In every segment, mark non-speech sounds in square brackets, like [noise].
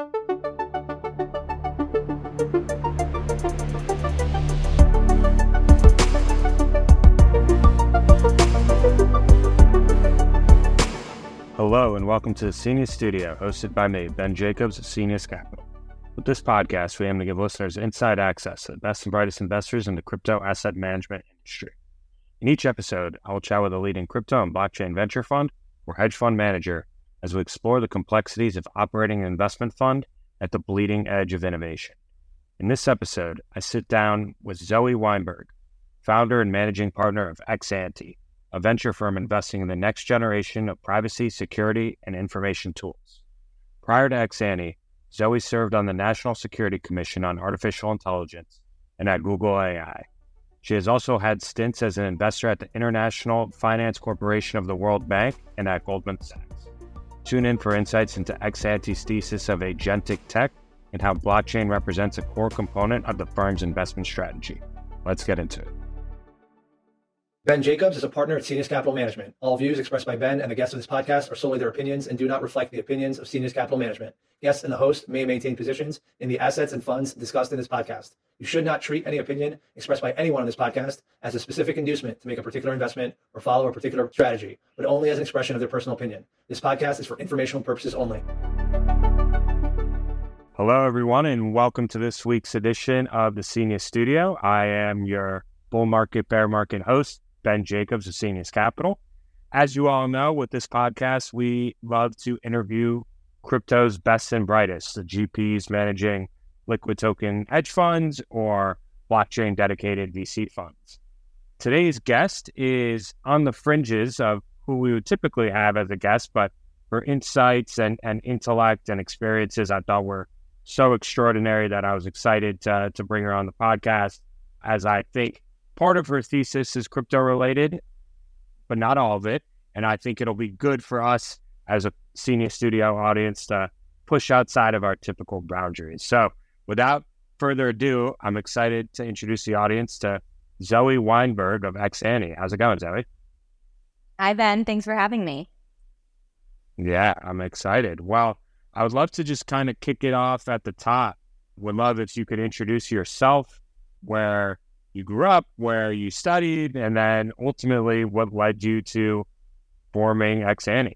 Hello, and welcome to the Scenius Studio, hosted by me, Ben Jacobs of Scenius Capital. With this podcast, we aim to give listeners inside access to the best and brightest investors in the crypto asset management industry. In each episode, I will chat with a leading crypto and blockchain venture fund or hedge fund manager as we explore the complexities of operating an investment fund at the bleeding edge of innovation. In this episode, I sit down with Zoe Weinberg, founder and managing partner of Exante, a venture firm investing in the next generation of privacy, security, and information tools. Prior to Exante, Zoe served on the National Security Commission on Artificial Intelligence and at Google AI. She has also had stints as an investor at the International Finance Corporation of the World Bank and at Goldman Sachs. Tune in for insights into Exante's thesis of agentic tech and how blockchain represents a core component of the firm's investment strategy. Let's get into it. Ben Jacobs is a partner at Scenius Capital Management. All views expressed by Ben and the guests of this podcast are solely their opinions and do not reflect the opinions of Scenius Capital Management. Guests and the host may maintain positions in the assets and funds discussed in this podcast. You should not treat any opinion expressed by anyone on this podcast as a specific inducement to make a particular investment or follow a particular strategy, but only as an expression of their personal opinion. This podcast is for informational purposes only. Hello, everyone, and welcome to this week's edition of the Scenius Studio. I am your bull market, bear market host, Ben Jacobs of Scenius Capital. As you all know, with this podcast, we love to interview crypto's best and brightest, the GPs managing liquid token hedge funds or blockchain dedicated VC funds. Today's guest is on the fringes of who we would typically have as a guest, but her insights and, and intellect and experiences I thought were so extraordinary that I was excited to, to bring her on the podcast as I think part of her thesis is crypto related, but not all of it. And I think it'll be good for us as a Scenius Studio audience to push outside of our typical boundaries. So, without further ado, I'm excited to introduce the audience to Zoe Weinberg of Exante. How's it going, Zoe? Hi, Ben. Thanks for having me. Yeah, I'm excited. Well, I would love to just kind of kick it off at the top. Would love if you could introduce yourself, where you grew up, where you studied, and then ultimately what led you to forming Exante.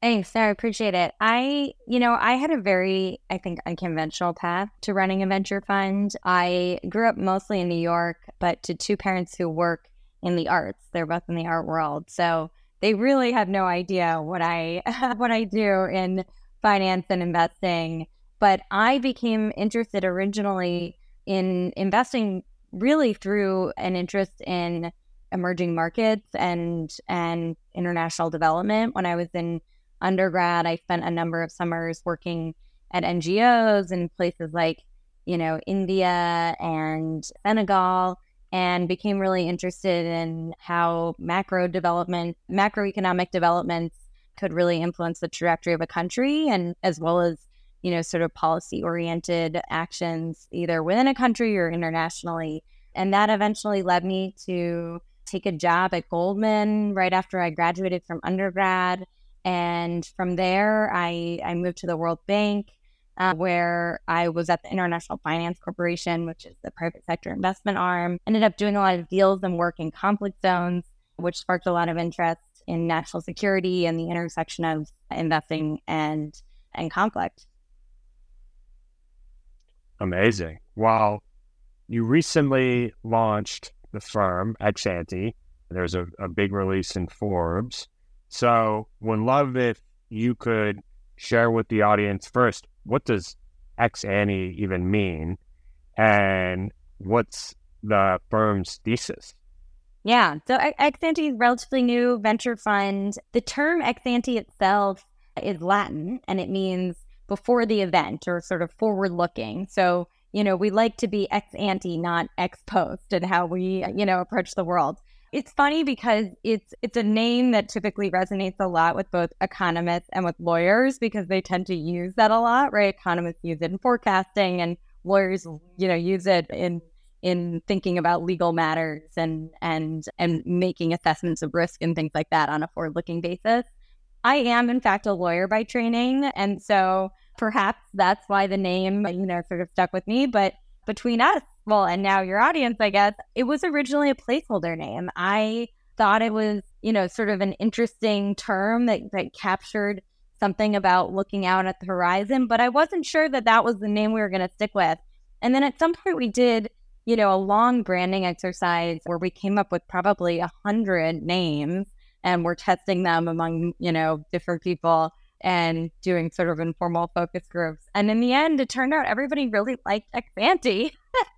Thanks, I appreciate it. I, you know, I had a very, I think, unconventional path to running a venture fund. I grew up mostly in New York, but to two parents who work in the arts. They're both in the art world, so they really have no idea what I [laughs] what I do in finance and investing. But I became interested originally in investing really through an interest in emerging markets and and international development. When I was in undergrad, I spent a number of summers working at NGOs in places like, you know, India and Senegal and became really interested in how macro development, macroeconomic developments could really influence the trajectory of a country and as well as you know, sort of policy oriented actions either within a country or internationally. And that eventually led me to take a job at Goldman right after I graduated from undergrad. And from there, I, I moved to the World Bank, uh, where I was at the International Finance Corporation, which is the private sector investment arm. Ended up doing a lot of deals and work in conflict zones, which sparked a lot of interest in national security and the intersection of investing and and conflict. Amazing. Well, you recently launched the firm Exante. There's a, a big release in Forbes. So, would love if you could share with the audience first what does Exante even mean, and what's the firm's thesis? Yeah, so Exante is relatively new venture fund. The term Exante itself is Latin, and it means before the event or sort of forward looking. So, you know, we like to be ex ante, not ex post, and how we, you know, approach the world. It's funny because it's it's a name that typically resonates a lot with both economists and with lawyers because they tend to use that a lot, right? Economists use it in forecasting and lawyers, you know, use it in in thinking about legal matters and and and making assessments of risk and things like that on a forward looking basis. I am, in fact, a lawyer by training. And so Perhaps that's why the name, you know, sort of stuck with me. But between us, well, and now your audience, I guess, it was originally a placeholder name. I thought it was, you know, sort of an interesting term that, that captured something about looking out at the horizon, but I wasn't sure that that was the name we were going to stick with. And then at some point we did, you know, a long branding exercise where we came up with probably a hundred names and we're testing them among, you know, different people and doing sort of informal focus groups. And in the end, it turned out everybody really liked Exante.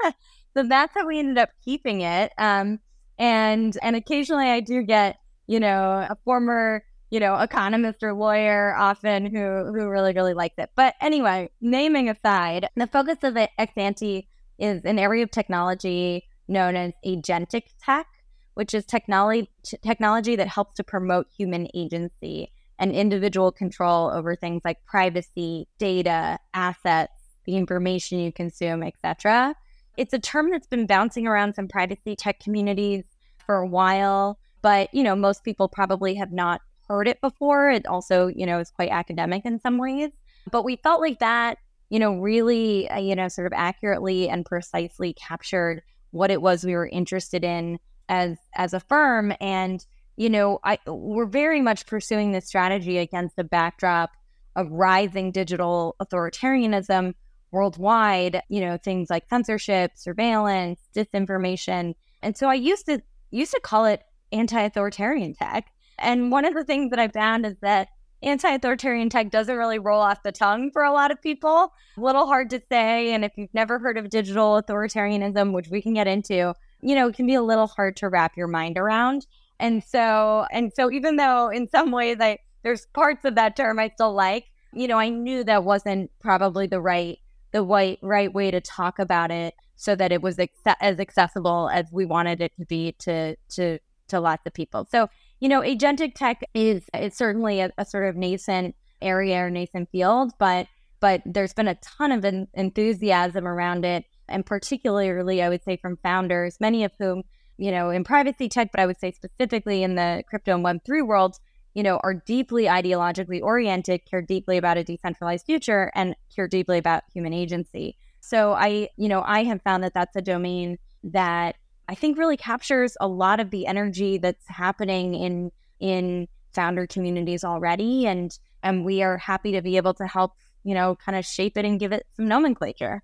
[laughs] so that's how we ended up keeping it. Um, and and occasionally I do get, you know, a former you know, economist or lawyer often who who really really likes it. But anyway, naming aside, the focus of the Exante is an area of technology known as agentic tech, which is technology technology that helps to promote human agency and individual control over things like privacy, data, assets, the information you consume, etc. It's a term that's been bouncing around some privacy tech communities for a while, but you know, most people probably have not heard it before. It also, you know, is quite academic in some ways. But we felt like that, you know, really, uh, you know, sort of accurately and precisely captured what it was we were interested in as as a firm. And, you know, I we're very much pursuing this strategy against the backdrop of rising digital authoritarianism worldwide, you know, things like censorship, surveillance, disinformation. And so I used to used to call it anti-authoritarian tech and one of the things that I found is that anti authoritarian tech doesn't really roll off the tongue for a lot of people. A little hard to say. And if you've never heard of digital authoritarianism, which we can get into, you know, it can be a little hard to wrap your mind around. And so, and so even though in some ways I, there's parts of that term I still like, you know, I knew that wasn't probably the right, the right, right way to talk about it so that it was as accessible as we wanted it to be to, to, to lots of people. So you know, agentic tech is it's certainly a, a sort of nascent area or nascent field, but but there's been a ton of en- enthusiasm around it, and particularly, I would say, from founders, many of whom, you know, in privacy tech, but I would say specifically in the crypto and Web three world, you know, are deeply ideologically oriented, care deeply about a decentralized future, and care deeply about human agency. So I, you know, I have found that that's a domain that I think really captures a lot of the energy that's happening in in founder communities already and and we are happy to be able to help, you know, kind of shape it and give it some nomenclature.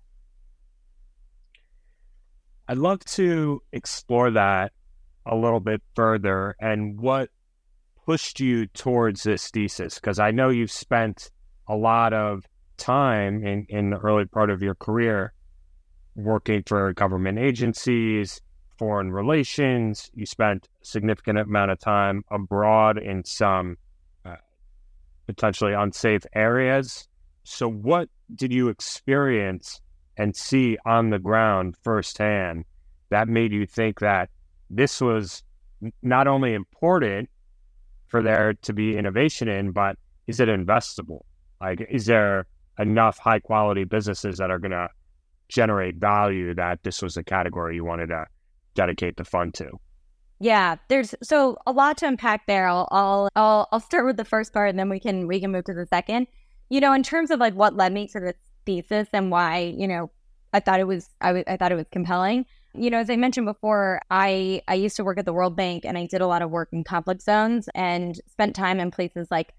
I'd love to explore that a little bit further and what pushed you towards this thesis because I know you've spent a lot of time in, in the early part of your career working for government agencies, foreign relations. You spent a significant amount of time abroad in some uh, potentially unsafe areas. So, what did you experience and see on the ground firsthand that made you think that this was not only important for there to be innovation in, but is it investable? Like, is there enough high quality businesses that are going to generate value that this was a category you wanted to dedicate the fund to. Yeah, there's so a lot to unpack there. I'll, I'll I'll I'll start with the first part, and then we can we can move to the second. You know, in terms of like what led me to this thesis and why you know I thought it was I, w- I thought it was compelling. You know, as I mentioned before, I I used to work at the World Bank, and I did a lot of work in conflict zones and spent time in places like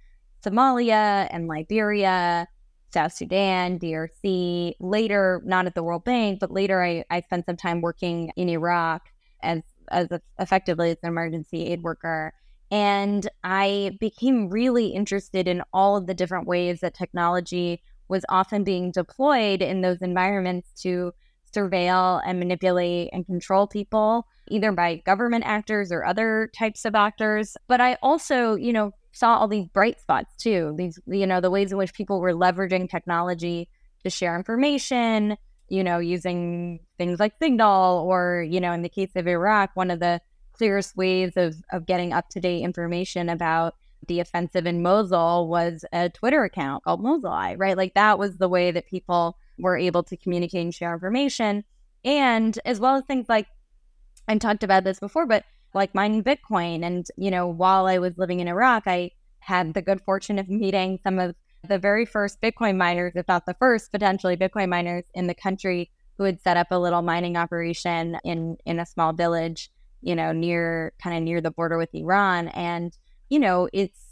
Somalia and Liberia, South Sudan, DRC. Later, not at the World Bank, but later I, I spent some time working in Iraq as as a, effectively as an emergency aid worker. And I became really interested in all of the different ways that technology was often being deployed in those environments to surveil and manipulate and control people, either by government actors or other types of actors. But I also, you know, saw all these bright spots too. These, you know, the ways in which people were leveraging technology to share information, you know, using things like Signal, or, you know, in the case of Iraq, one of the clearest ways of, of getting up to date information about the offensive in Mosul was a Twitter account called Mosul Eye, right? Like that was the way that people were able to communicate and share information. And as well as things like, I talked about this before, but like mining Bitcoin. And, you know, while I was living in Iraq, I had the good fortune of meeting some of the very first Bitcoin miners, if not the first potentially Bitcoin miners in the country who had set up a little mining operation in in a small village, you know, near kind of near the border with Iran. And, you know, it's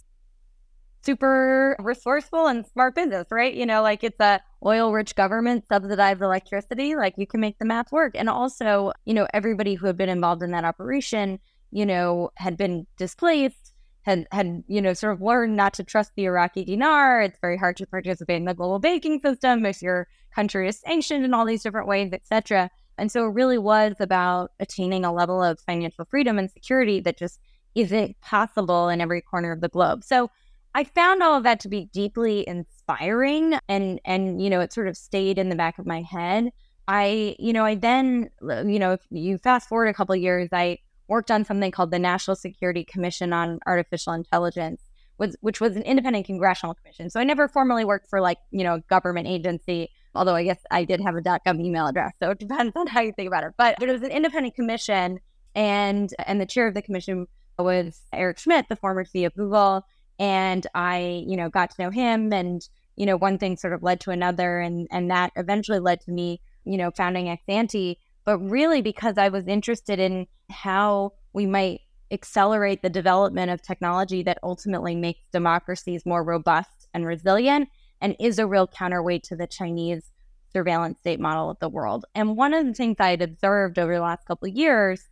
super resourceful and smart business, right? You know, like it's a oil rich government subsidized electricity, like you can make the math work. And also, you know, everybody who had been involved in that operation, you know, had been displaced, had had, you know, sort of learned not to trust the Iraqi dinar. It's very hard to participate in the global banking system if your country is sanctioned in all these different ways, etc. And so it really was about attaining a level of financial freedom and security that just isn't possible in every corner of the globe. So I found all of that to be deeply inspiring and and you know it sort of stayed in the back of my head. I you know I then you know if you fast forward a couple years I worked on something called the National Security Commission on Artificial Intelligence was which was an independent congressional commission. So I never formally worked for like, you know, government agency, although I guess I did have a .gov email address. So it depends on how you think about it. But, but it was an independent commission and and the chair of the commission was Eric Schmidt, the former CEO of Google and I, you know, got to know him and, you know, one thing sort of led to another and and that eventually led to me, you know, founding Exante, but really because I was interested in how we might accelerate the development of technology that ultimately makes democracies more robust and resilient and is a real counterweight to the Chinese surveillance state model of the world. And one of the things I had observed over the last couple of years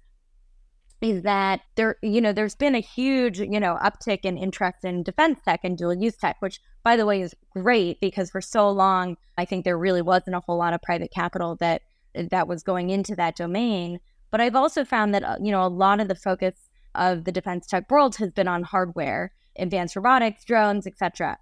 is that there, you know, there's been a huge, you know, uptick in interest in defense tech and dual use tech, which by the way is great because for so long I think there really wasn't a whole lot of private capital that that was going into that domain. But I've also found that uh, you know a lot of the focus of the defense tech world has been on hardware, advanced robotics, drones, etc.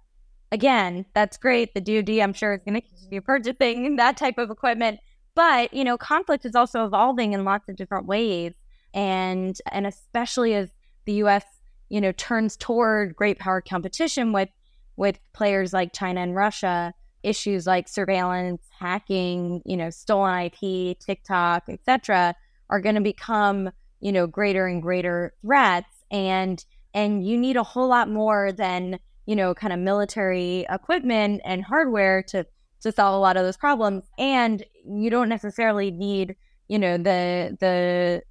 Again, that's great. The DoD, I'm sure, is going to continue purchasing [laughs] that type of equipment. But you know, conflict is also evolving in lots of different ways and and especially as the U.S. you know turns toward great power competition with with players like China and Russia, issues like surveillance, hacking, you know, stolen IP, TikTok, etc., are going to become you know greater and greater threats, and and you need a whole lot more than you know kind of military equipment and hardware to to solve a lot of those problems, and you don't necessarily need you know the the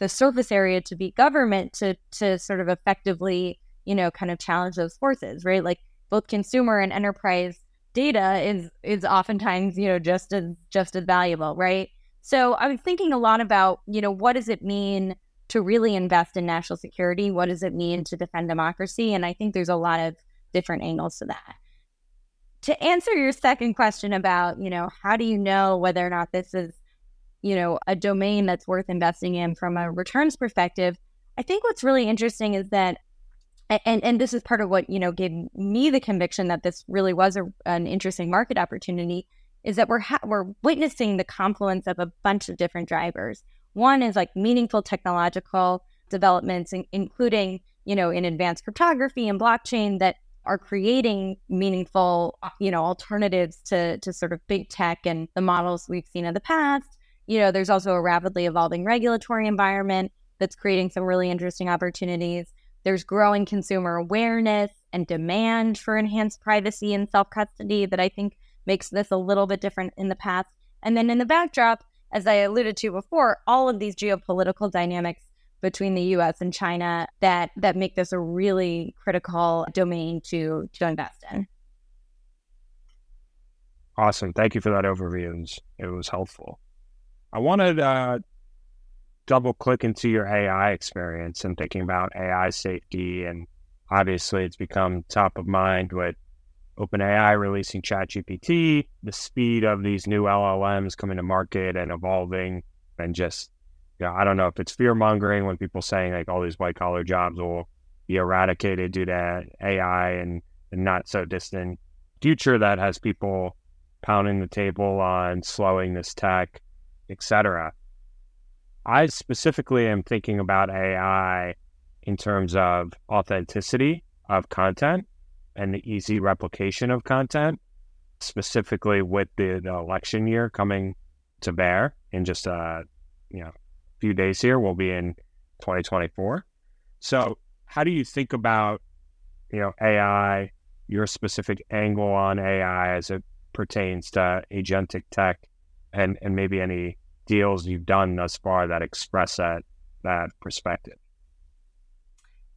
the surface area to be government to to sort of effectively you know kind of challenge those forces right? Like both consumer and enterprise data is is oftentimes you know just as just as valuable right? So i was thinking a lot about you know what does it mean to really invest in national security? What does it mean to defend democracy? And i think there's a lot of different angles to that. To answer your second question about you know how do you know whether or not this is you know, a domain that's worth investing in from a returns perspective, I think what's really interesting is that and and this is part of what, you know, gave me the conviction that this really was a, an interesting market opportunity is that we're ha- we're witnessing the confluence of a bunch of different drivers. One is like meaningful technological developments, in, including you know in advanced cryptography and blockchain that are creating meaningful you know alternatives to to sort of big tech and the models we've seen in the past you know, there's also a rapidly evolving regulatory environment that's creating some really interesting opportunities. There's growing consumer awareness and demand for enhanced privacy and self custody that I think makes this a little bit different in the past. And then in the backdrop, as I alluded to before, all of these geopolitical dynamics between the US and China that that make this a really critical domain to to invest in. Awesome. Thank you for that overview. It was, it was helpful. I wanted to uh, double click into your AI experience and thinking about AI safety. And obviously, it's become top of mind with OpenAI releasing ChatGPT, the speed of these new LLMs coming to market and evolving, and just, you know, I don't know if it's fear mongering when people saying like all these white collar jobs will be eradicated due to AI and, and not so distant future that has people pounding the table on slowing this tech etc. I specifically am thinking about AI in terms of authenticity of content and the easy replication of content, specifically with the, the election year coming to bear in just a uh, you know few days here. We'll be in 2024. So, how do you think about you know AI your specific angle on AI as it pertains to agentic tech and, and maybe any deals you've done thus far that express that that perspective.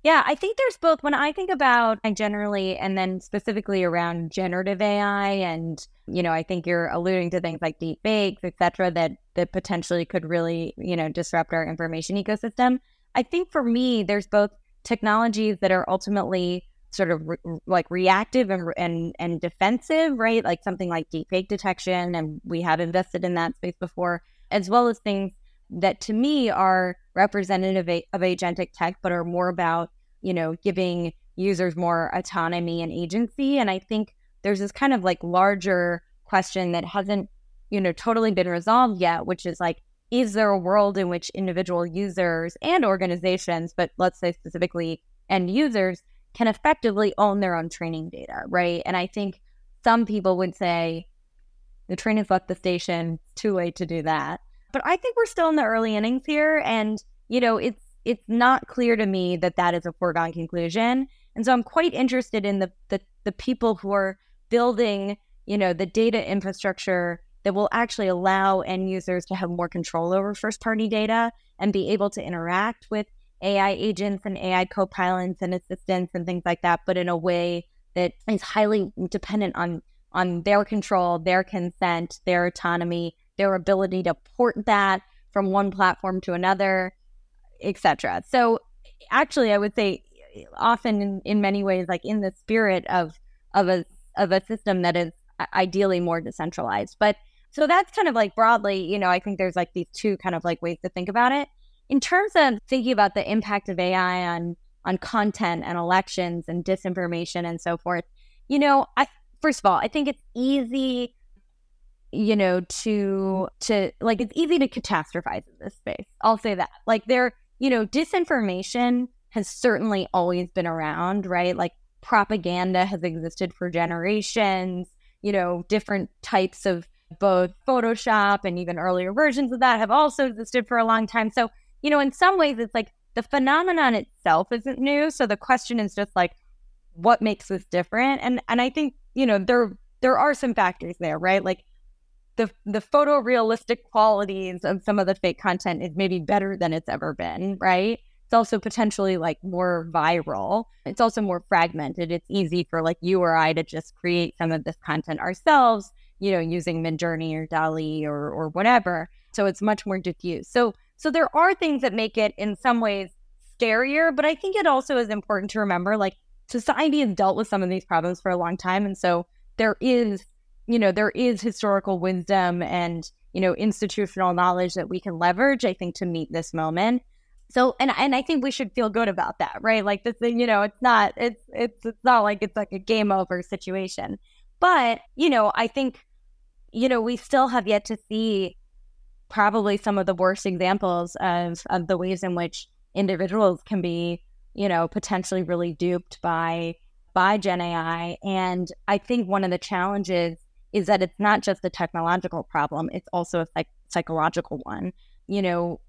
Yeah, I think there's both. When I think about I generally, and then specifically around generative AI, and you know, I think you're alluding to things like deep fakes, et cetera, that that potentially could really, you know, disrupt our information ecosystem. I think for me, there's both technologies that are ultimately sort of re- like reactive and, and and defensive, right? Like something like deepfake detection, and we have invested in that space before, as well as things that to me are representative of agentic tech, but are more about, you know, giving users more autonomy and agency. And I think there's this kind of like larger question that hasn't, you know, totally been resolved yet, which is like, is there a world in which individual users and organizations, but let's say specifically end users, can effectively own their own training data, right? And I think some people would say the train has left the station, too late to do that. But I think we're still in the early innings here, and you know, it's it's not clear to me that that is a foregone conclusion. And so I'm quite interested in the the, the people who are building, you know, the data infrastructure that will actually allow end users to have more control over first party data and be able to interact with AI agents and AI co-pilots and assistants and things like that, but in a way that is highly dependent on on their control, their consent, their autonomy, their ability to port that from one platform to another, etc. So actually I would say eh, often in, in many ways like in the spirit of of a of a system that is uh, ideally more decentralized. But so that's kind of like broadly, you know, I think there's like these two kind of like ways to think about it. In terms of thinking about the impact of AI on on content and elections and disinformation and so forth, you know, I first of all, I think it's easy you know, to to like it's easy to catastrophize in this space. I'll say that. Like there, you know, disinformation has certainly always been around, right? Like propaganda has existed for generations. You know, different types of both Photoshop and even earlier versions of that have also existed for a long time. So, you know, in some ways, it's like the phenomenon itself isn't new. So the question is just like, what makes this different? And and I think you know there there are some factors there, right? Like the the photorealistic qualities of some of the fake content is maybe better than it's ever been, right? It's also potentially like more viral. It's also more fragmented. It's easy for like you or I to just create some of this content ourselves, you know, using Midjourney or DALL-E or or whatever. So it's much more diffuse. So so there are things that make it in some ways scarier, but I think it also is important to remember like society has dealt with some of these problems for a long time and so there is you know, there is historical wisdom and, you know, institutional knowledge that we can leverage, I think, to meet this moment. So, and and I think we should feel good about that, right? Like this, thing, you know, it's not, it's it's it's not like it's like a game over situation. But you know, I think, you know, we still have yet to see probably some of the worst examples of of the ways in which individuals can be, you know, potentially really duped by by Gen AI. And I think one of the challenges is that it's not just a technological problem, it's also a psych- psychological one. You know,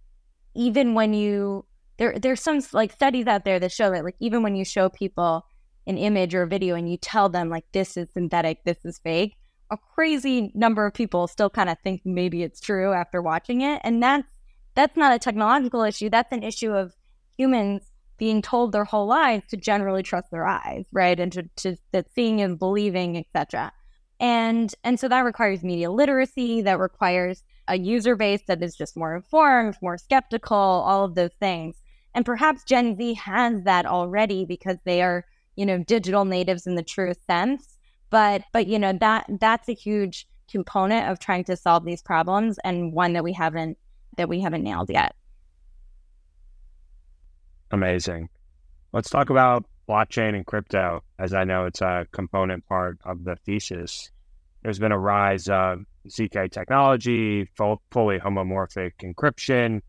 even when you there there's some like studies out there that show that like even when you show people an image or a video and you tell them like this is synthetic, this is fake, a crazy number of people still kind of think maybe it's true after watching it. And that's that's not a technological issue. That's an issue of humans being told their whole lives to generally trust their eyes, right? And to, to seeing and believing, etc and and so that requires media literacy that requires a user base that is just more informed more skeptical all of those things. And perhaps gen z has that already because they are you know digital natives in the truest sense. But but you know that that's a huge component of trying to solve these problems and one that we haven't that we haven't nailed yet amazing let's talk about blockchain and crypto, as I know it's a component part of the thesis. There's been a rise of ZK technology, fully homomorphic encryption.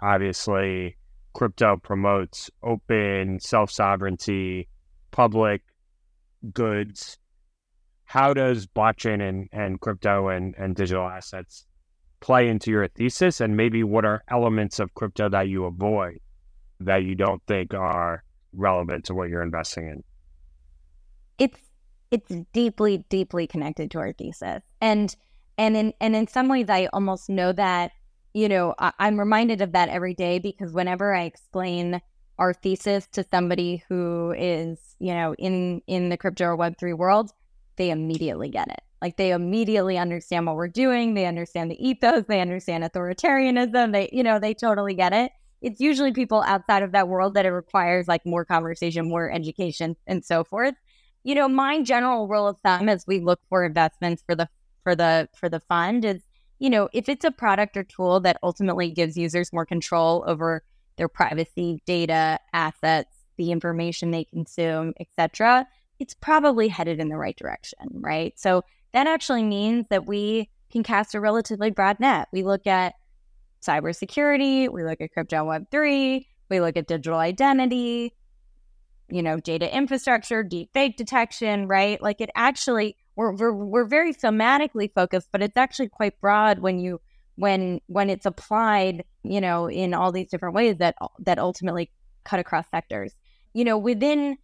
Obviously, crypto promotes open, self sovereignty, public goods. How does blockchain and, and crypto and, and digital assets play into your thesis? And maybe what are elements of crypto that you avoid that you don't think are relevant to what you're investing in? It's it's deeply, deeply connected to our thesis. And and in and in some ways I almost know that, you know, I, I'm reminded of that every day because whenever I explain our thesis to somebody who is, you know, in in the crypto or web3 world, they immediately get it. Like they immediately understand what we're doing, they understand the ethos, they understand authoritarianism, they you know, they totally get it. It's usually people outside of that world that it requires like more conversation, more education and so forth. You know, my general rule of thumb as we look for investments for the for the for the fund is, you know, if it's a product or tool that ultimately gives users more control over their privacy, data, assets, the information they consume, etc., it's probably headed in the right direction, right? So that actually means that we can cast a relatively broad net. We look at cybersecurity, we look at crypto and web3, we look at digital identity, you know, data infrastructure, deep fake detection, right? Like it actually we're, we're we're very thematically focused, but it's actually quite broad when you when when it's applied, you know, in all these different ways that that ultimately cut across sectors. You know, within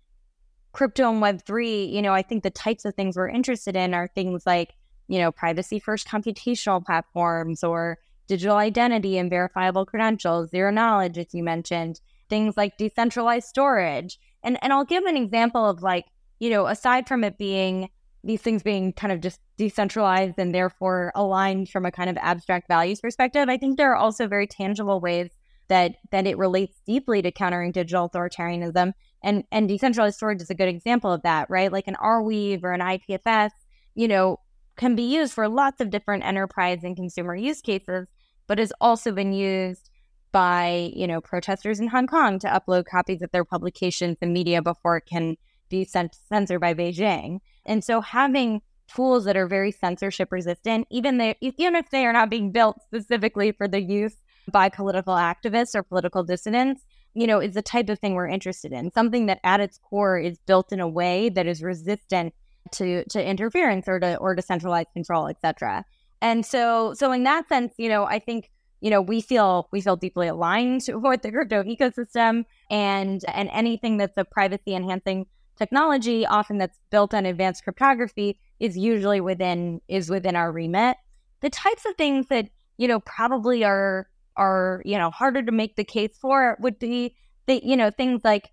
crypto and web3, you know, I think the types of things we're interested in are things like, you know, privacy first computational platforms or digital identity and verifiable credentials, zero knowledge as you mentioned, things like decentralized storage. And and I'll give an example of like, you know, aside from it being these things being kind of just decentralized and therefore aligned from a kind of abstract values perspective, I think there are also very tangible ways that that it relates deeply to countering digital authoritarianism. And and decentralized storage is a good example of that, right? Like an Arweave or an IPFS, you know, can be used for lots of different enterprise and consumer use cases, but has also been used by, you know, protesters in Hong Kong to upload copies of their publications and media before it can be censored by Beijing. And so having tools that are very censorship resistant, even they, even if they are not being built specifically for the use by political activists or political dissidents, you know, is the type of thing we're interested in. Something that at its core is built in a way that is resistant to to interference or to or to centralized control, etc. And so so in that sense, you know, I think you know we feel we feel deeply aligned [laughs] with the crypto ecosystem and and anything that's a privacy enhancing technology often that's built on advanced cryptography is usually within is within our remit the types of things that you know probably are are you know harder to make the case for would be the you know things like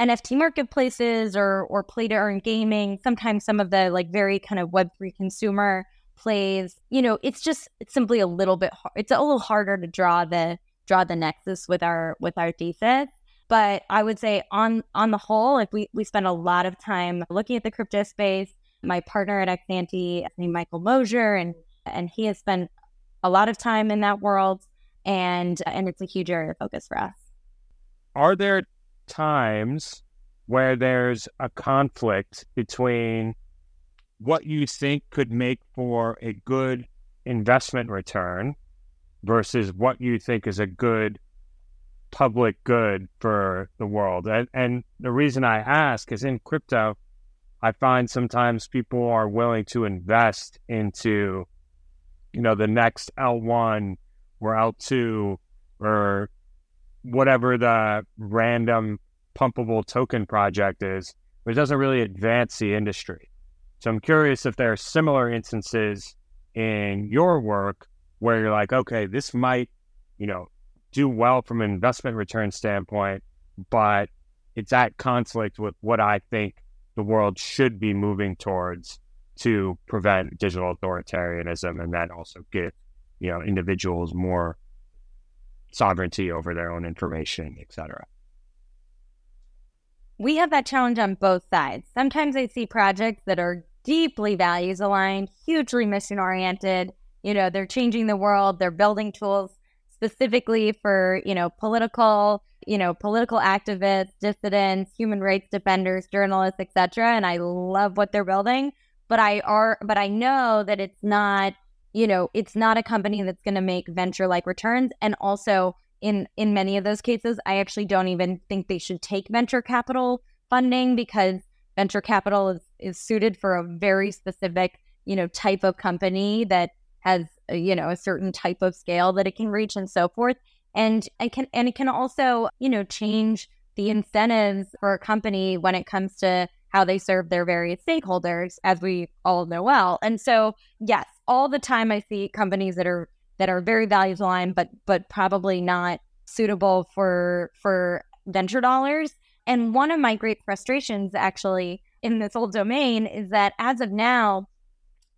NFT marketplaces or or play to earn gaming. Sometimes some of the like very kind of Web three consumer plays. You know, it's just it's simply a little bit. Hard, it's a little harder to draw the draw the nexus with our with our thesis. But I would say on on the whole, like we we spend a lot of time looking at the crypto space. My partner at Exante, named Michael Mosier, and and he has spent a lot of time in that world, and and it's a huge area of focus for us. Are there times where there's a conflict between what you think could make for a good investment return versus what you think is a good public good for the world. And, and the reason I ask is in crypto, I find sometimes people are willing to invest into, you know, the next L1 or L2 or whatever the random pumpable token project is, it doesn't really advance the industry. So I'm curious if there are similar instances in your work where you're like, okay, this might, you know, do well from an investment return standpoint, but it's at conflict with what I think the world should be moving towards to prevent digital authoritarianism and then also give you know individuals more sovereignty over their own information, et cetera. We have that challenge on both sides. Sometimes I see projects that are deeply values aligned, hugely mission oriented. You know, they're changing the world, they're building tools specifically for, you know, political, you know, political activists, dissidents, human rights defenders, journalists, etc. And I love what they're building, but I are but I know that it's not, you know, it's not a company that's going to make venture like returns and also in in many of those cases, I actually don't even think they should take venture capital funding because venture capital is is suited for a very specific, you know, type of company that has uh, you know a certain type of scale that it can reach and so forth and it can and it can also you know change the incentives for a company when it comes to how they serve their various stakeholders, as we all know well. And so, yes, all the time I see companies that are that are very values aligned, but but probably not suitable for for venture dollars. And one of my great frustrations actually in this whole domain is that as of now,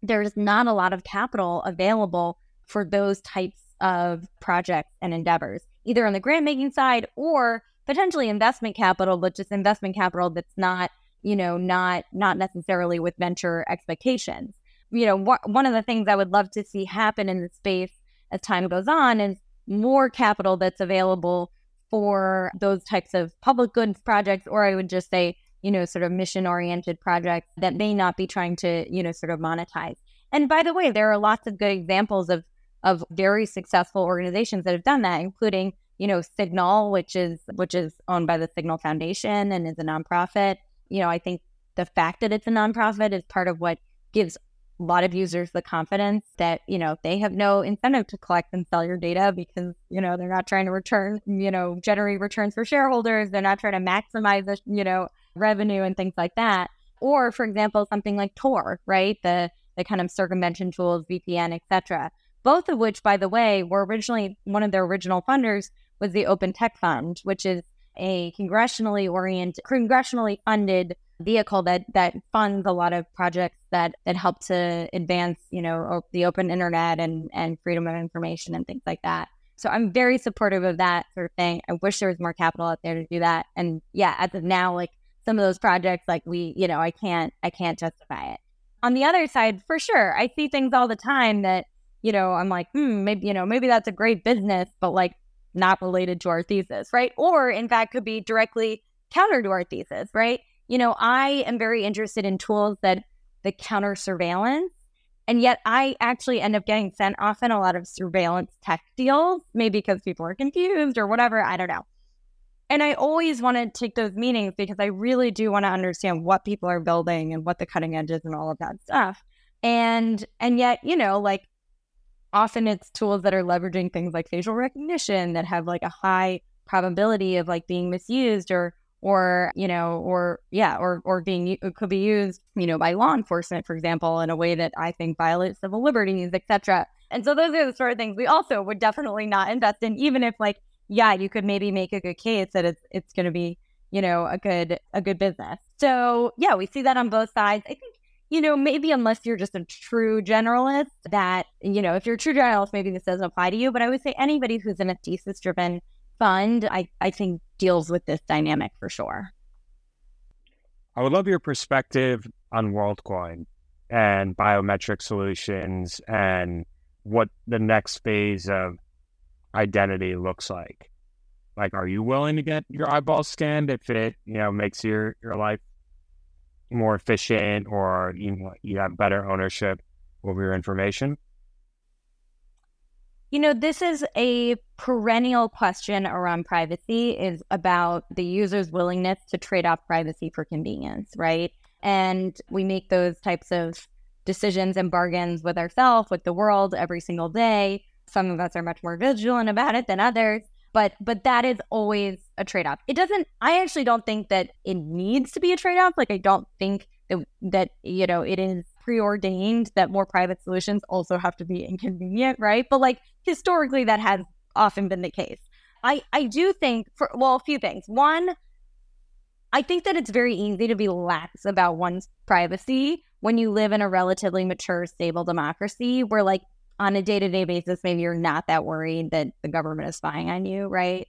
there's not a lot of capital available for those types of projects and endeavors, either on the grant making side or potentially investment capital, but just investment capital that's not, you know, not not necessarily with venture expectations. You know, wh- one of the things I would love to see happen in the space as time goes on is more capital that's available for those types of public goods projects, or I would just say, you know, sort of mission oriented projects that may not be trying to, you know, sort of monetize. And by the way, there are lots of good examples of of very successful organizations that have done that, including, you know, Signal, which is which is owned by the Signal Foundation and is a nonprofit. You know, I think the fact that it's a nonprofit is part of what gives a lot of users the confidence that you know they have no incentive to collect and sell your data because you know they're not trying to return you know generate returns for shareholders they're not trying to maximize the you know revenue and things like that or for example something like tor right the the kind of circumvention tools vpn etc both of which by the way were originally one of their original funders was the open tech fund which is a congressionally oriented congressionally funded vehicle that that funds a lot of projects that that help to advance, you know, the open internet and and freedom of information and things like that. So I'm very supportive of that sort of thing. I wish there was more capital out there to do that. And yeah, as of now, like some of those projects, like we, you know, I can't I can't justify it. On the other side, for sure, I see things all the time that, you know, I'm like, hmm, maybe, you know, maybe that's a great business, but like not related to our thesis, right? Or in fact could be directly counter to our thesis, right? you know, I am very interested in tools that the counter surveillance. And yet I actually end up getting sent often a lot of surveillance tech deals, maybe because people are confused or whatever. I don't know. And I always want to take those meetings because I really do want to understand what people are building and what the cutting edge is and all of that stuff. And and yet, you know, like often it's tools that are leveraging things like facial recognition that have like a high probability of like being misused or or you know or yeah or or being could be used you know by law enforcement for example in a way that i think violates civil liberties etc and so those are the sort of things we also would definitely not invest in even if like yeah you could maybe make a good case that it's it's going to be you know a good a good business so yeah we see that on both sides i think you know maybe unless you're just a true generalist that you know if you're a true generalist maybe this doesn't apply to you but i would say anybody who's in a thesis driven fund, I, I think deals with this dynamic for sure. I would love your perspective on WorldCoin and biometric solutions and what the next phase of identity looks like. Like, are you willing to get your eyeballs scanned if it, you know, makes your, your life more efficient or you, you have better ownership over your information? You know, this is a perennial question around privacy is about the user's willingness to trade off privacy for convenience, right? And we make those types of decisions and bargains with ourselves, with the world every single day. Some of us are much more vigilant about it than others, but but that is always a trade-off. It doesn't I actually don't think that it needs to be a trade-off. Like I don't think that that you know, it is preordained that more private solutions also have to be inconvenient, right? But like historically, that has often been the case. I, I do think for well, a few things. One, I think that it's very easy to be lax about one's privacy when you live in a relatively mature, stable democracy where like on a day-to-day basis, maybe you're not that worried that the government is spying on you, right?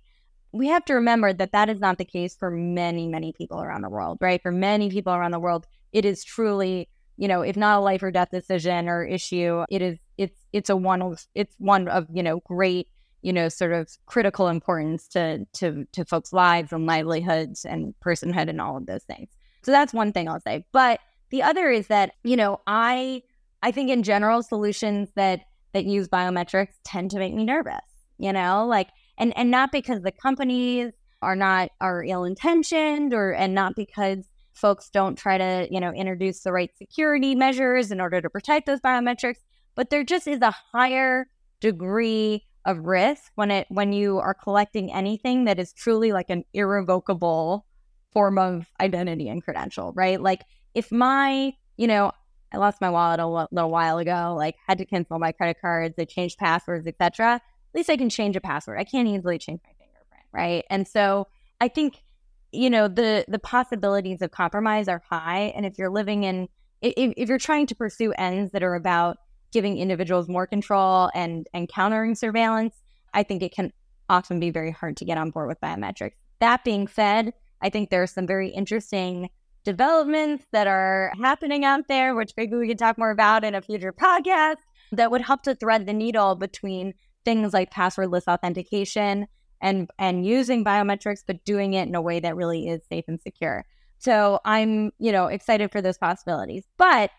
We have to remember that that is not the case for many, many people around the world, right? For many people around the world, it is truly you know, if not a life or death decision or issue, it is it's it's a one of it's one of, you know, great, you know, sort of critical importance to to to folks' lives and livelihoods and personhood and all of those things. So that's one thing I'll say. But the other is that, you know, I I think in general solutions that that use biometrics tend to make me nervous, you know, like and and not because the companies are not are ill intentioned or and not because folks don't try to, you know, introduce the right security measures in order to protect those biometrics, but there just is a higher degree of risk when it when you are collecting anything that is truly like an irrevocable form of identity and credential, right? Like if my, you know, I lost my wallet a little while ago, like had to cancel my credit cards, I changed passwords, etc. At least I can change a password. I can't easily change my fingerprint, right? And so I think, you know, the the possibilities of compromise are high. And if you're living in if, if you're trying to pursue ends that are about giving individuals more control and and countering surveillance, I think it can often be very hard to get on board with biometrics. That being said, I think there are some very interesting developments that are happening out there, which maybe we can talk more about in a future podcast, that would help to thread the needle between things like passwordless authentication and and using biometrics, but doing it in a way that really is safe and secure. So I'm, you know, excited for those possibilities. But,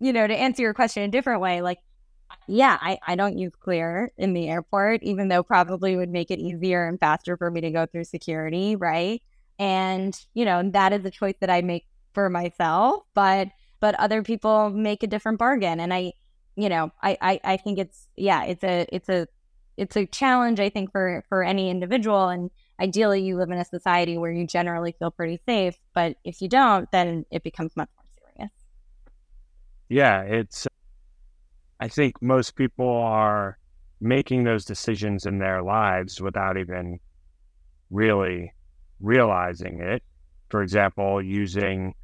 you know, to answer your question a different way, like, yeah, I, I don't use Clear in the airport, even though probably would make it easier and faster for me to go through security, right? And, you know, that is a choice that I make for myself, but but other people make a different bargain. And I, you know, I, I, I think it's yeah, it's a it's a it's a challenge, I think, for for any individual. And ideally you live in a society where you generally feel pretty safe but if you don't then it becomes much more serious yeah it's i think most people are making those decisions in their lives without even really realizing it for example using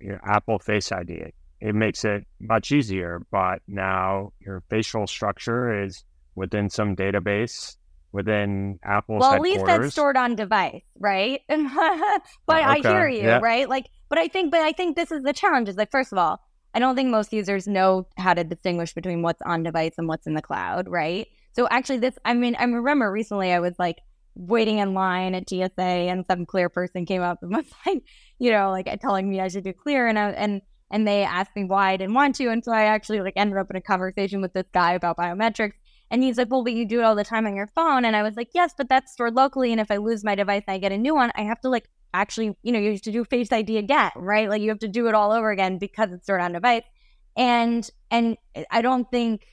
you know, apple face id it makes it much easier but now your facial structure is within some database within Apple's well, at least that's stored on device, right? [laughs] but okay. I hear you, yeah. right? Like, but I think, but I think this is the challenge. Is like, first of all, I don't think most users know how to distinguish between what's on device and what's in the cloud, right? So actually, this, I mean, I remember recently I was like waiting in line at TSA, and some clear person came up and [laughs] was like, you know, like telling me I should do clear, and I and and they asked me why I didn't want to, and so I actually like ended up in a conversation with this guy about biometrics and he's like, well, but you do it all the time on your phone. And I was like, yes, but that's stored locally. And if I lose my device and I get a new one, I have to like actually, you know, you have to do Face ID again, right? Like you have to do it all over again because it's stored on device. And and I don't think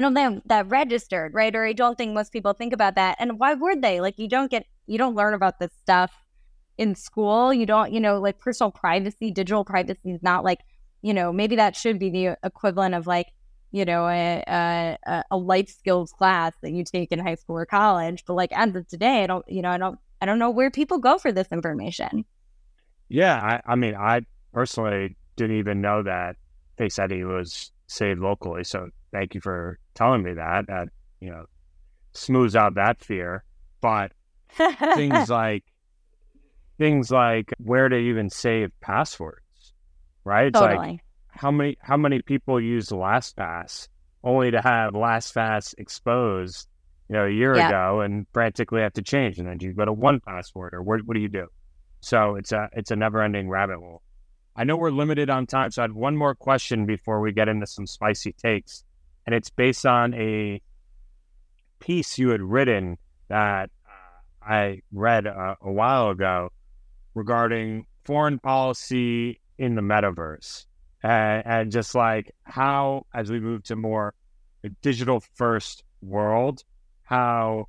I don't think that registered, right? Or I don't think most people think about that. And why would they? Like you don't get you don't learn about this stuff in school. You don't, you know, like personal privacy, digital privacy is not like, you know, maybe that should be the equivalent of like you know, a, a, a life skills class that you take in high school or college. But like as of today, I don't, you know, I don't, I don't know where people go for this information. Yeah, I, I mean, I personally didn't even know that Face ID was saved locally. So thank you for telling me that. That you know smooths out that fear. But things [laughs] like things like where to even save passwords, right? It's totally. like how many how many people use LastPass only to have LastPass exposed, you know, a year Yeah. ago and frantically have to change, and then you go to 1Password or what, what do you do? So it's a it's a never ending rabbit hole. I know we're limited on time, so I had one more question before we get into some spicy takes, and it's based on a piece you had written that uh, I read a, a while ago regarding foreign policy in the metaverse and, and just like how, as we move to more digital first world, how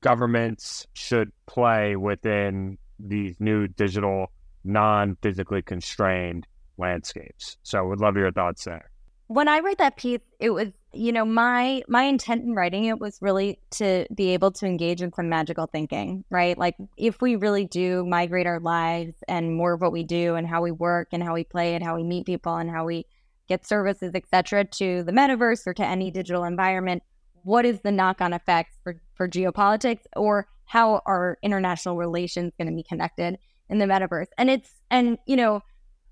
governments should play within these new digital, non physically constrained landscapes. So, I would love your thoughts there. When I read that piece, it was, you know, my my intent in writing it was really to be able to engage in some magical thinking, right? Like if we really do migrate our lives and more of what we do and how we work and how we play and how we meet people and how we get services, etc., to the metaverse or to any digital environment, what is the knock-on effect for, for geopolitics or how are international relations going to be connected in the metaverse? And it's and you know,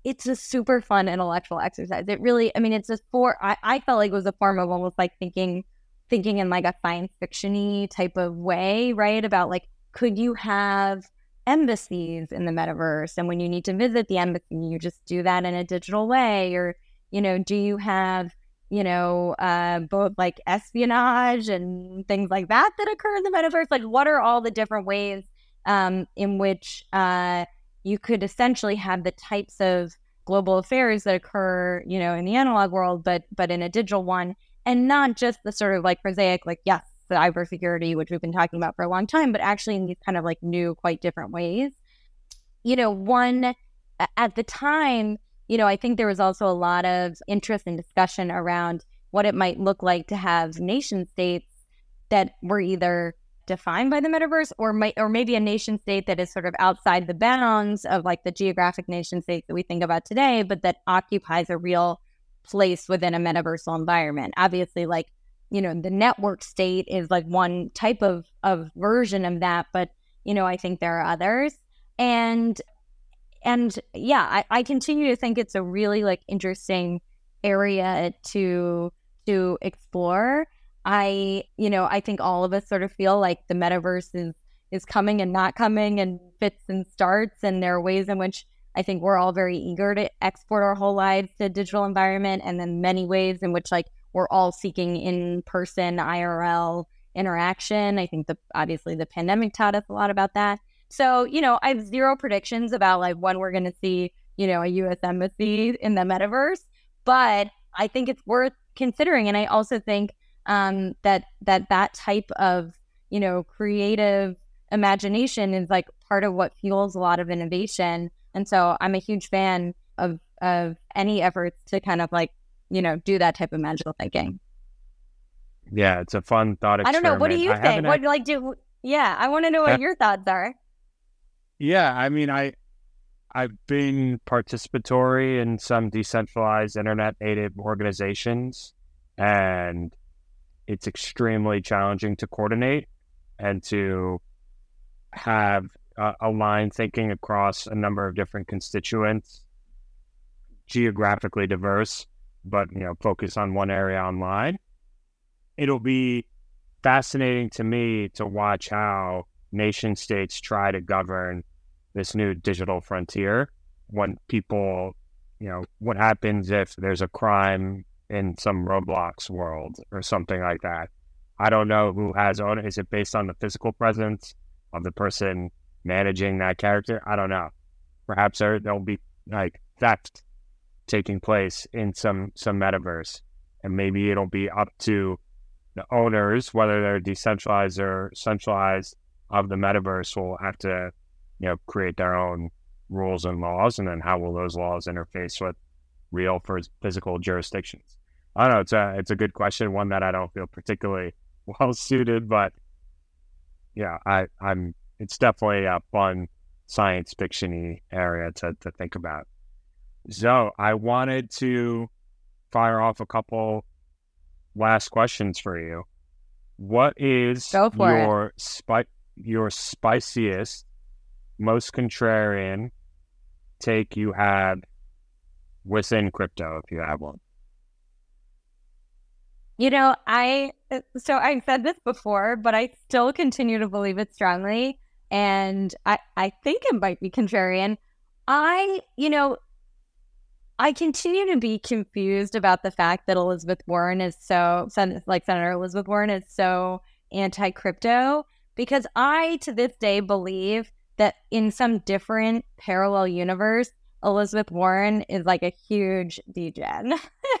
it's a super fun intellectual exercise. It really, I mean, it's a for, I, I felt like it was a form of almost like thinking, thinking in like a science fictiony type of way, right? About like, could you have embassies in the metaverse? And when you need to visit the embassy, you just do that in a digital way? Or, you know, do you have, you know, uh, both like espionage and things like that that occur in the metaverse? Like, what are all the different ways um, in which, uh, you could essentially have the types of global affairs that occur, you know, in the analog world, but but in a digital one, and not just the sort of like prosaic, like yes, the cybersecurity, which we've been talking about for a long time, but actually in these kind of like new, quite different ways. you know, one at the time, you know, I think there was also a lot of interest and discussion around what it might look like to have nation states that were either defined by the metaverse or might or maybe a nation state that is sort of outside the bounds of like the geographic nation state that we think about today but that occupies a real place within a metaversal environment. Obviously like you know the network state is like one type of of version of that but you know i think there are others. And and yeah I, I continue to think it's a really like interesting area to to explore I, you know, I think all of us sort of feel like the metaverse is is coming and not coming and fits and starts and there are ways in which I think we're all very eager to export our whole lives to digital environment and then many ways in which like we're all seeking in person IRL interaction. I think the obviously the pandemic taught us a lot about that. So, you know, I have zero predictions about like when we're going to see, you know, a US embassy in the metaverse, but I think it's worth considering and I also think um, that that that type of you know creative imagination is like part of what fuels a lot of innovation. And so I'm a huge fan of of any efforts to kind of like you know do that type of magical thinking. Yeah, it's a fun thought. Experiment. I don't know. What do you I think? What like do? Yeah, I want to know what your thoughts are. Yeah, I mean, I I've been participatory in some decentralized internet native organizations, and it's extremely challenging to coordinate and to have uh, aligned thinking across a number of different constituents, geographically diverse, but you know, focus on one area online. It'll be fascinating to me to watch how nation states try to govern this new digital frontier when people, you know, what happens if there's a crime in some Roblox world or something like that. I don't know who has owned it. Is it based on the physical presence of the person managing that character? I don't know. Perhaps there, there'll be like theft taking place in some some metaverse, and maybe it'll be up to the owners, whether they're decentralized or centralized, of the metaverse will have to, you know, create their own rules and laws, and then how will those laws interface with real physical jurisdictions? I don't know. It's a it's a good question, one that I don't feel particularly [laughs] well suited, but yeah, I I'm it's definitely a fun science fictiony area to to think about. So I wanted to fire off a couple last questions for you. What is your spi- your spiciest, most contrarian take you had within crypto, if you have one? You know, I uh, so I've said this before, but I still continue to believe it strongly. And I, I think it might be contrarian. I, you know, I continue to be confused about the fact that Elizabeth Warren is so, like Senator Elizabeth Warren is so anti crypto because I, to this day, believe that in some different parallel universe, Elizabeth Warren is like a huge degen.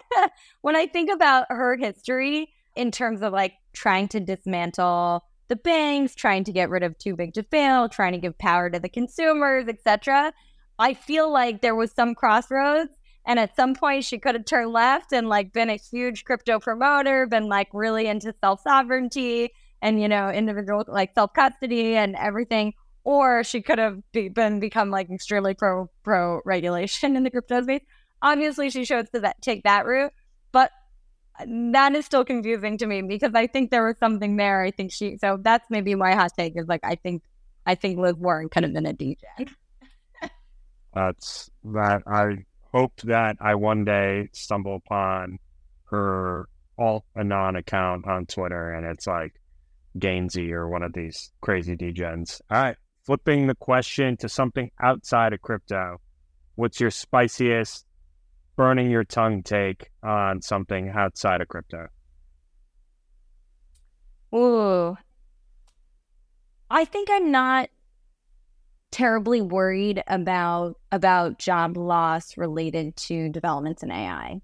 [laughs] when I think about her history in terms of like trying to dismantle the banks, trying to get rid of too big to fail, trying to give power to the consumers, etc., I feel like there was some crossroads and at some point she could have turned left and like been a huge crypto promoter, been like really into self-sovereignty and you know, individual like self-custody and everything or she could have be, been become like extremely pro pro regulation in the crypto space. Obviously, she chose to that, take that route, but that is still confusing to me because I think there was something there. I think she so that's maybe my hot take is like I think I think Liz Warren could have been a degen. [laughs] that's that I hope that I one day stumble upon her alt anon account on Twitter and it's like Gainzy or one of these crazy degens. All right flipping the question to something outside of crypto, what's your spiciest burning your tongue take on something outside of crypto? Ooh. I think I'm not terribly worried about about job loss related to developments in AI.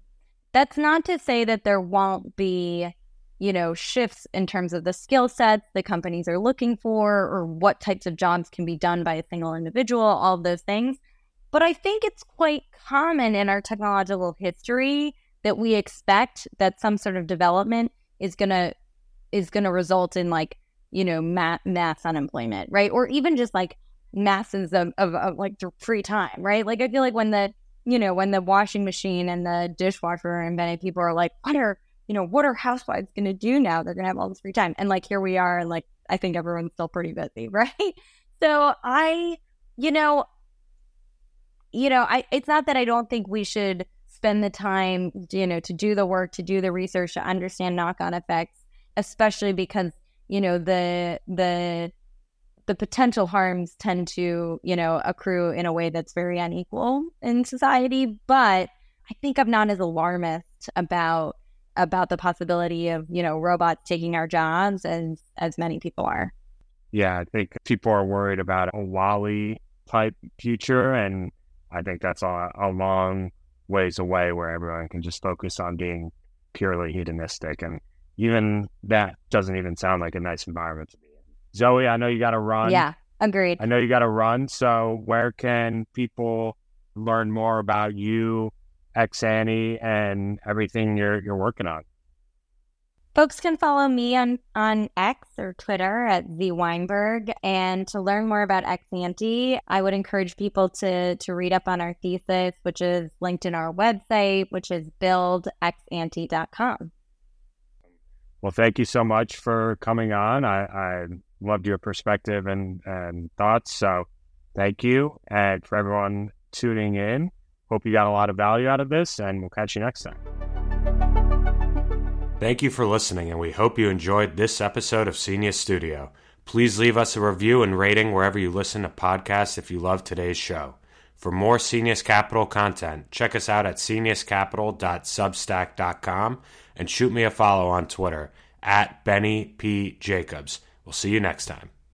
That's not to say that there won't be you know, shifts in terms of the skill sets the companies are looking for or what types of jobs can be done by a single individual, all of those things. But I think it's quite common in our technological history that we expect that some sort of development is going to is going to result in like, you know, mass, mass unemployment, right? Or even just like masses of, of, of like free time, right? Like I feel like when the you know, when the washing machine and the dishwasher are invented, people are like, what are, you know, what are housewives going to do now? They're going to have all this free time. And like, here we are. And like, I think everyone's still pretty busy, [laughs] right? So I, you know, you know, I, it's not that I don't think we should spend the time, you know, to do the work, to do the research, to understand knock on effects, especially because, you know, the, the, the potential harms tend to, you know, accrue in a way that's very unequal in society. But I think I'm not as alarmist about about the possibility of, you know, robots taking our jobs as as many people are. Yeah, I think people are worried about a WALL-E type future and I think that's a, a long ways away where everyone can just focus on being purely hedonistic and even that doesn't even sound like a nice environment to be in. Zoe, I know you got to run. Yeah, agreed. I know you got to run. So, where can people learn more about you, Ex/Ante, and everything you're you're working on? Folks can follow me on, on X or Twitter at the Weinberg. And to learn more about Ex/Ante, I would encourage people to, to read up on our thesis, which is linked in our website, which is buildexante.com. Well, thank you so much for coming on. I, I loved your perspective and, and thoughts. So thank you. And for everyone tuning in, hope you got a lot of value out of this, and we'll catch you next time. Thank you for listening, and we hope you enjoyed this episode of Scenius Studio. Please leave us a review and rating wherever you listen to podcasts if you love today's show. For more Scenius Capital content, check us out at sceniuscapital.substack.com and shoot me a follow on Twitter at Benny P. Jacobs. We'll see you next time.